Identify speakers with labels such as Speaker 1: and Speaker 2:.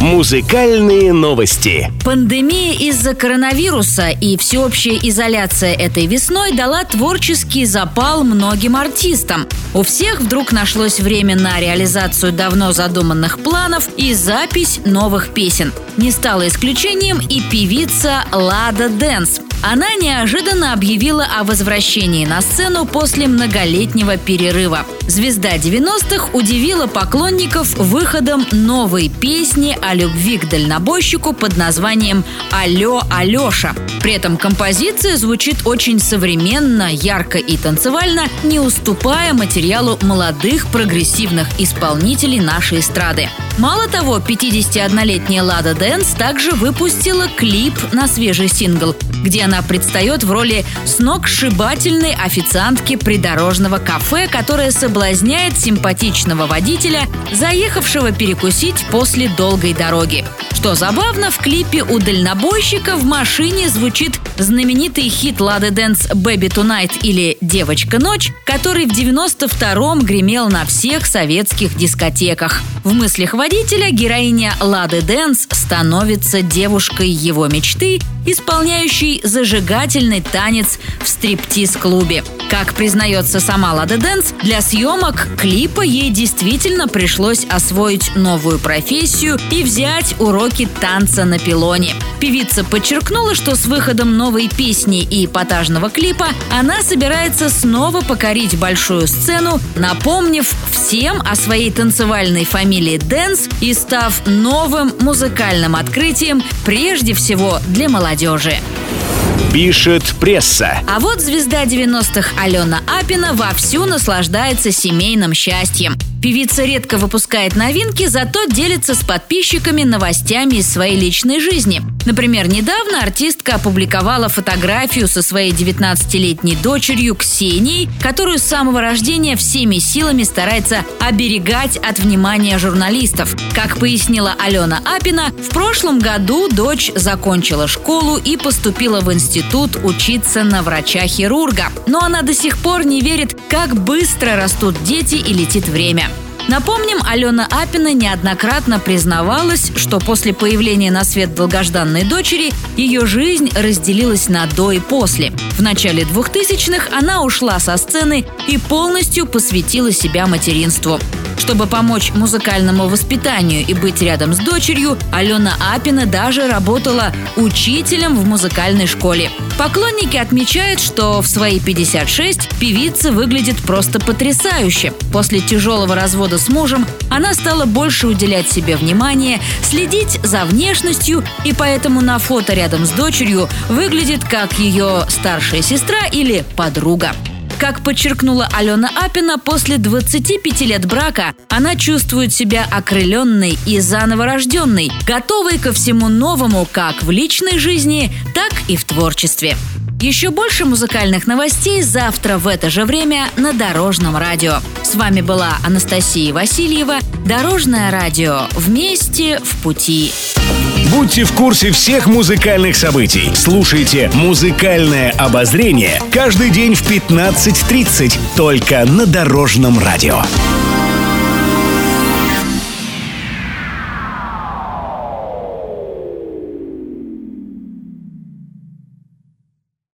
Speaker 1: Музыкальные новости.
Speaker 2: Пандемия из-за коронавируса и всеобщая изоляция этой весной дала творческий запал многим артистам. У всех вдруг нашлось время на реализацию давно задуманных планов и запись новых песен. Не стало исключением и певица Лада Дэнс. Она неожиданно объявила о возвращении на сцену после многолетнего перерыва. Звезда 90-х удивила поклонников выходом новой песни о любви к дальнобойщику под названием «Алло, Алеша». При этом композиция звучит очень современно, ярко и танцевально, не уступая материалу молодых прогрессивных исполнителей нашей эстрады. Мало того, 51-летняя Лада Дэнс также выпустила клип на свежий сингл, где она предстает в роли сногсшибательной официантки придорожного кафе, которая соблазняет симпатичного водителя, заехавшего перекусить после долгой дороги. Что забавно, в клипе у дальнобойщика в машине звучит знаменитый хит Лады Дэнс «Baby Tonight» или «Девочка ночь», который в 92-м гремел на всех советских дискотеках. В мыслях водителя героиня Лады Дэнс становится девушкой его мечты, исполняющей зажигательный танец в стриптиз-клубе. Как признается сама Лада Дэнс, для съемок клипа ей действительно пришлось освоить новую профессию и взять уроки танца на пилоне. Певица подчеркнула, что с выходом новой песни и эпатажного клипа она собирается снова покорить большую сцену, напомнив всем о своей танцевальной фамилии Дэнс и став новым музыкальным открытием прежде всего для молодежи.
Speaker 1: Пишет пресса.
Speaker 2: А вот звезда 90-х Алена Апина вовсю наслаждается семейным счастьем. Певица редко выпускает новинки, зато делится с подписчиками новостями из своей личной жизни. Например, недавно артистка опубликовала фотографию со своей 19-летней дочерью Ксенией, которую с самого рождения всеми силами старается оберегать от внимания журналистов. Как пояснила Алена Апина, в прошлом году дочь закончила школу и поступила в институт учиться на врача-хирурга. Но она до сих пор не верит, как быстро растут дети и летит время. Напомним, Алена Апина неоднократно признавалась, что после появления на свет долгожданной дочери ее жизнь разделилась на до и после. В начале 2000-х она ушла со сцены и полностью посвятила себя материнству. Чтобы помочь музыкальному воспитанию и быть рядом с дочерью, Алена Апина даже работала учителем в музыкальной школе. Поклонники отмечают, что в свои 56 певица выглядит просто потрясающе. После тяжелого развода с мужем она стала больше уделять себе внимание, следить за внешностью и поэтому на фото рядом с дочерью выглядит как ее старшая сестра или подруга. Как подчеркнула Алена Апина, после 25 лет брака она чувствует себя окрыленной и заново рожденной, готовой ко всему новому как в личной жизни, так и в творчестве. Еще больше музыкальных новостей завтра в это же время на Дорожном радио. С вами была Анастасия Васильева. Дорожное радио. Вместе в пути.
Speaker 1: Будьте в курсе всех музыкальных событий. Слушайте «Музыкальное обозрение» каждый день в 15.30 только на Дорожном радио.